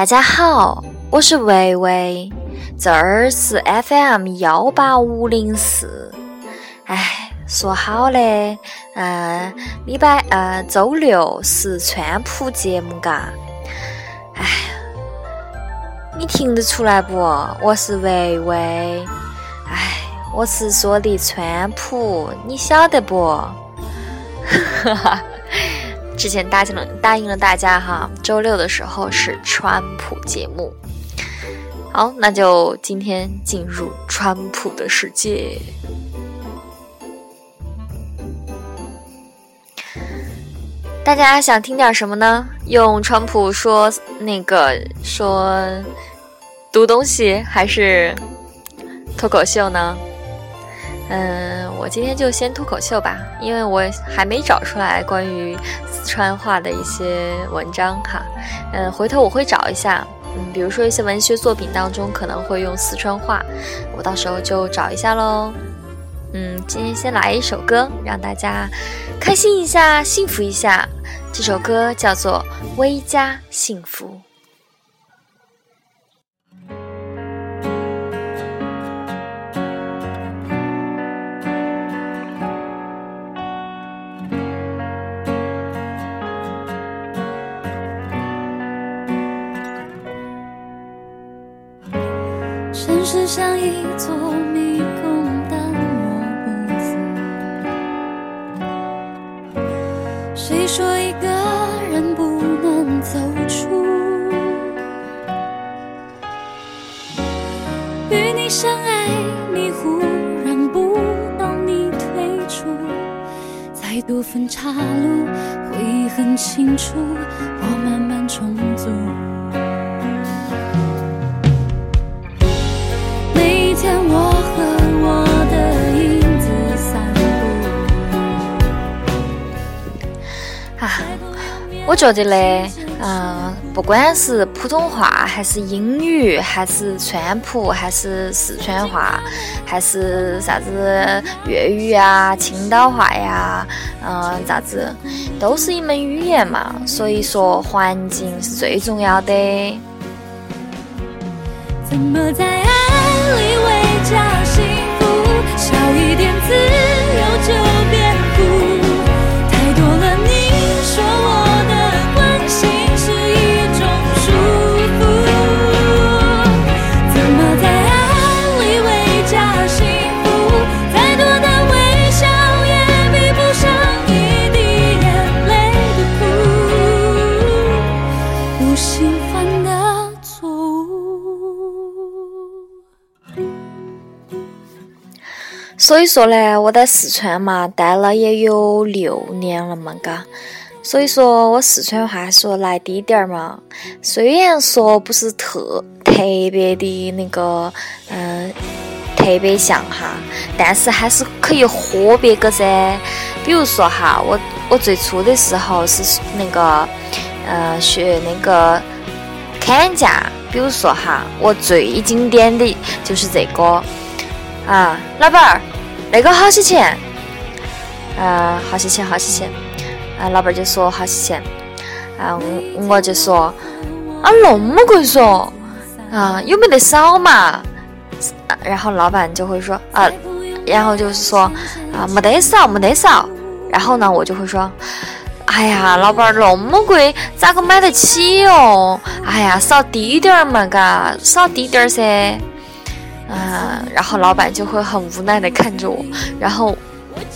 大家好，我是维维，这儿是 FM 幺八五零四。哎，说好嘞，嗯，礼拜呃周六是川普节目嘎。哎，你听得出来不？我是维维。哎，我是说的川普，你晓得不？哈哈。之前答应了答应了大家哈，周六的时候是川普节目。好，那就今天进入川普的世界。大家想听点什么呢？用川普说那个说读东西，还是脱口秀呢？嗯，我今天就先脱口秀吧，因为我还没找出来关于四川话的一些文章哈。嗯，回头我会找一下，嗯，比如说一些文学作品当中可能会用四川话，我到时候就找一下喽。嗯，今天先来一首歌，让大家开心一下，幸福一下。这首歌叫做《微加幸福》。城市像一座迷宫，但我不死。谁说一个人不能走出？与你相爱，你忽然不懂你退出。再多分岔路，回忆很清楚，我慢慢重组。我觉得嘞，嗯，不管是普通话，还是英语，还是川普，还是四川话，还是啥子粤语啊、青岛话呀，嗯，咋子，都是一门语言嘛。所以说，环境是最重要的。怎么在爱里加幸福，少一点自由就变。所以说呢，我在四川嘛待了也有六年了嘛，嘎。所以说我四川话说来滴点儿嘛，虽然说不是特特别的那个，嗯，特别像哈，但是还是可以豁别个噻。比如说哈，我我最初的时候是那个，嗯，学那个砍价。比如说哈，我最经典的就是这个，啊，老板儿。那个好些钱，呃，好些钱，好些钱，啊，老板就说好些钱，啊，我我就说，啊，那么贵嗦，啊，有没得少嘛？然后老板就会说，啊，然后就是说，啊，没得少，没得少。然后呢，我就会说，哎呀，老板那么贵，咋个买得起哦？哎呀，少滴点儿嘛，嘎，少滴点儿噻。嗯，然后老板就会很无奈的看着我，然后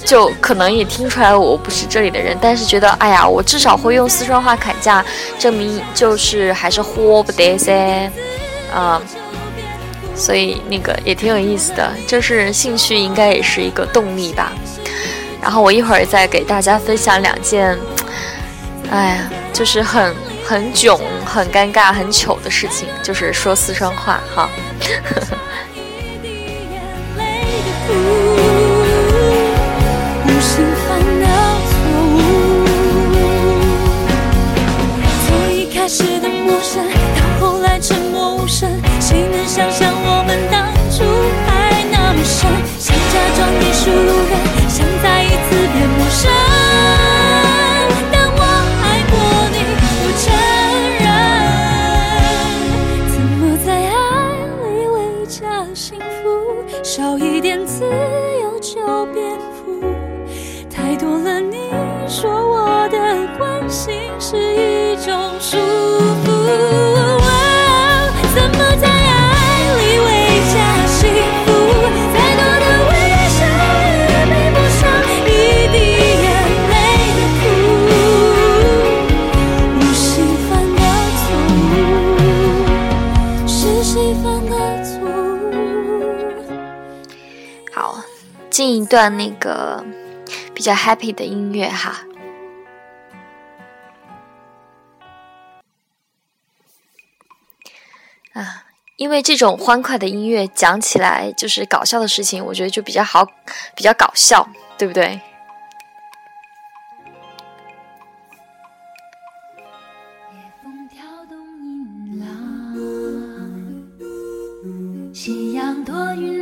就可能也听出来我不是这里的人，但是觉得哎呀，我至少会用四川话砍价，证明就是还是活不得噻，啊，所以那个也挺有意思的，就是兴趣应该也是一个动力吧。然后我一会儿再给大家分享两件，哎呀，就是很很囧、很尴尬、很糗的事情，就是说四川话哈。呵呵呜无心犯的错误。从一开始的陌生到后来沉默无声谁能想象我们当初？爱一段那个比较 happy 的音乐哈。啊，因为这种欢快的音乐讲起来就是搞笑的事情，我觉得就比较好，比较搞笑，对不对？夕阳多云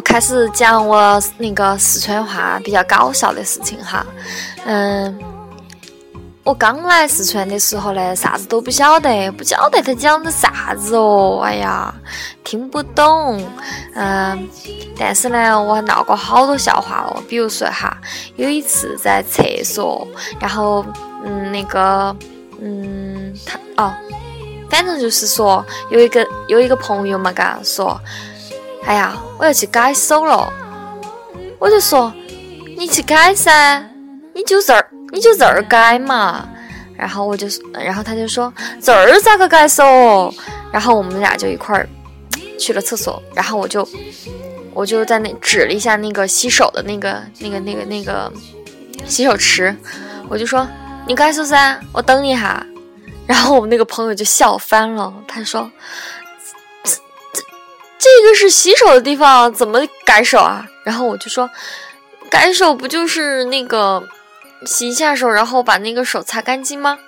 开始讲我那个四川话比较搞笑的事情哈。嗯，我刚来四川的时候呢，啥子都不晓得，不晓得他讲的啥子哦，哎呀，听不懂。嗯，但是呢，我闹过好多笑话哦，比如说哈，有一次在厕所，然后嗯，那个嗯，他哦，反正就是说有一个有一个朋友嘛，嘎说。哎呀，我要去改手了，我就说你去改噻，你就这儿，你就这儿改嘛。然后我就，然后他就说这儿咋个改手？然后我们俩就一块儿去了厕所，然后我就我就在那指了一下那个洗手的那个那个那个那个洗手池，我就说你改手噻，我等你哈。然后我们那个朋友就笑翻了，他说。这个是洗手的地方，怎么改手啊？然后我就说，改手不就是那个洗一下手，然后把那个手擦干净吗？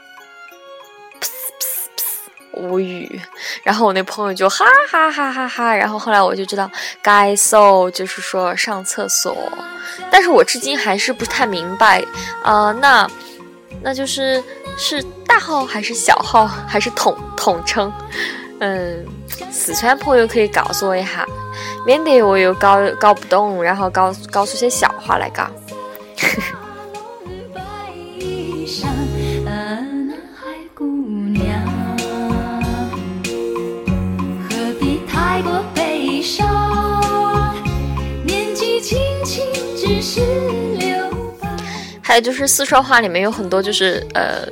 无语。然后我那朋友就哈哈哈哈哈。然后后来我就知道，改手就是说上厕所。但是我至今还是不太明白，啊，那那就是是大号还是小号还是统统称？嗯，四川朋友可以告诉我一下，免得我又搞搞不懂，然后搞搞出些笑话来搞。还有就是四川话里面有很多就是呃。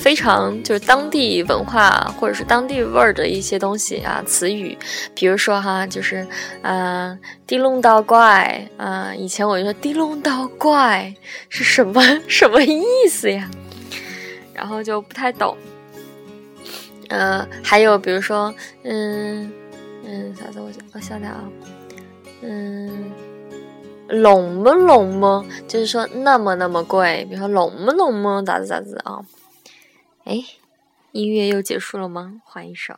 非常就是当地文化或者是当地味儿的一些东西啊，词语，比如说哈，就是嗯，地龙倒怪啊，以前我就说地龙倒怪是什么 什么意思呀？然后就不太懂。嗯，还有比如说，嗯嗯，啥子？我我想想啊，嗯，龙么龙么，就是说那么那么贵，比如说龙么龙么，咋子咋子啊？哎，音乐又结束了吗？换一首。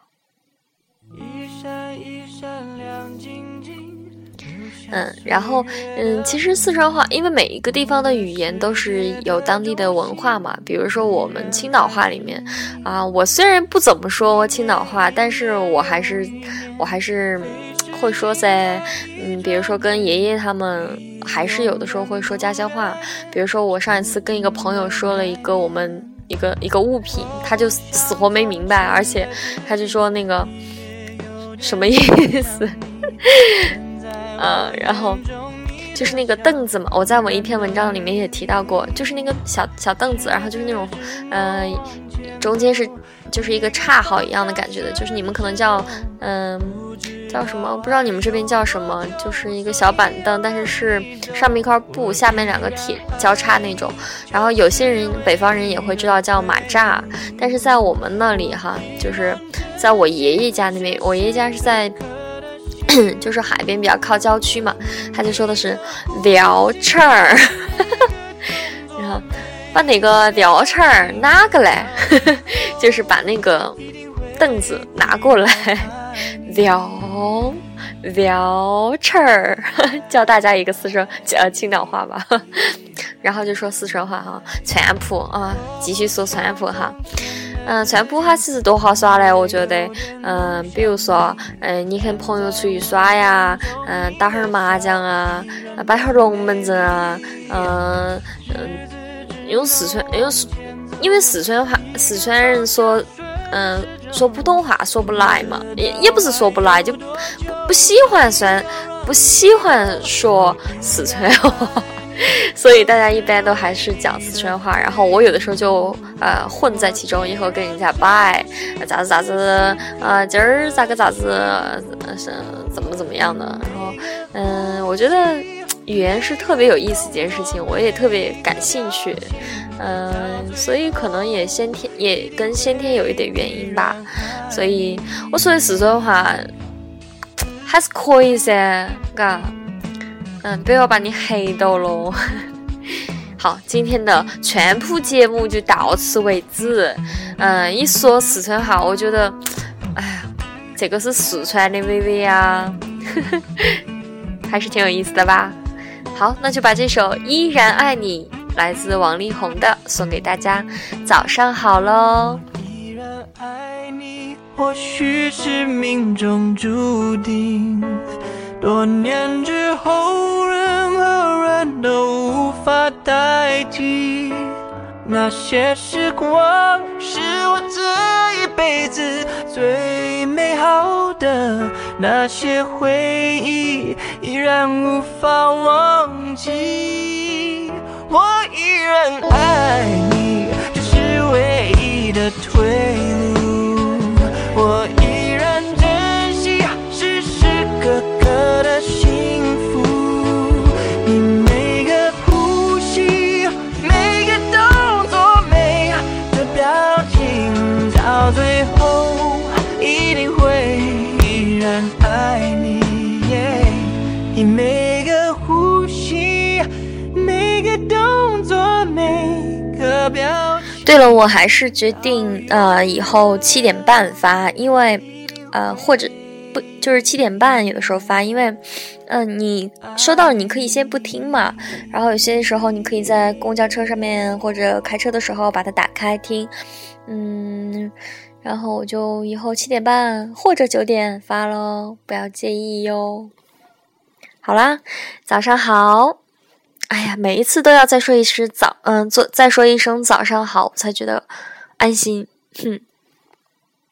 嗯，然后嗯，其实四川话，因为每一个地方的语言都是有当地的文化嘛。比如说我们青岛话里面啊，我虽然不怎么说青岛话，但是我还是我还是会说噻。嗯，比如说跟爷爷他们，还是有的时候会说家乡话。比如说我上一次跟一个朋友说了一个我们。一个一个物品，他就死活没明白，而且他就说那个什么意思？呃，然后就是那个凳子嘛，我在我一篇文章里面也提到过，就是那个小小凳子，然后就是那种，呃，中间是就是一个叉号一样的感觉的，就是你们可能叫嗯。叫什么？不知道你们这边叫什么？就是一个小板凳，但是是上面一块布，下面两个铁交叉那种。然后有些人北方人也会知道叫马扎，但是在我们那里哈，就是在我爷爷家那边，我爷爷家是在 就是海边比较靠郊区嘛，他就说的是聊车儿，然后把那个聊车儿拿过来，就是把那个凳子拿过来。吊苗苗池儿，教大家一个四川呃青岛话吧，然后就说四川话哈，川普啊，继续说川普哈。嗯，川普哈其实多好耍嘞，我觉得，嗯，比如说，嗯，你跟朋友出去耍呀，嗯，打会儿麻将啊，摆会儿龙门阵啊，嗯嗯，用四川，用四，因为四川话，四川人说，嗯，说普通话说不来嘛，也也不是说不来，就不不喜欢算，不喜欢说四川话。所以大家一般都还是讲四川话，然后我有的时候就呃混在其中，以后跟人家拜咋子咋子，啊今儿咋个咋子是怎么怎么样的，然后嗯，我觉得语言是特别有意思一件事情，我也特别感兴趣，嗯，所以可能也先天也跟先天有一点原因吧，所以我说的四川话还是可以噻，嘎。嗯，不要把你黑到喽。好，今天的全部节目就到此为止。嗯，一说四川话，我觉得，哎呀，这个是四川的微微啊，还是挺有意思的吧？好，那就把这首《依然爱你》来自王力宏的送给大家。早上好喽。依然爱你，或许是命中注定。多年之后，任何人都无法代替那些时光，是我这一辈子最美好的那些回忆，依然无法忘记。我依然爱你，这是唯一的退路。我。对了，我还是决定呃以后七点半发，因为呃或者不就是七点半有的时候发，因为嗯你收到了你可以先不听嘛，然后有些时候你可以在公交车上面或者开车的时候把它打开听，嗯，然后我就以后七点半或者九点发喽，不要介意哟。好啦，早上好。哎呀，每一次都要再说一声早，嗯，做再说一声早上好，我才觉得安心。哼。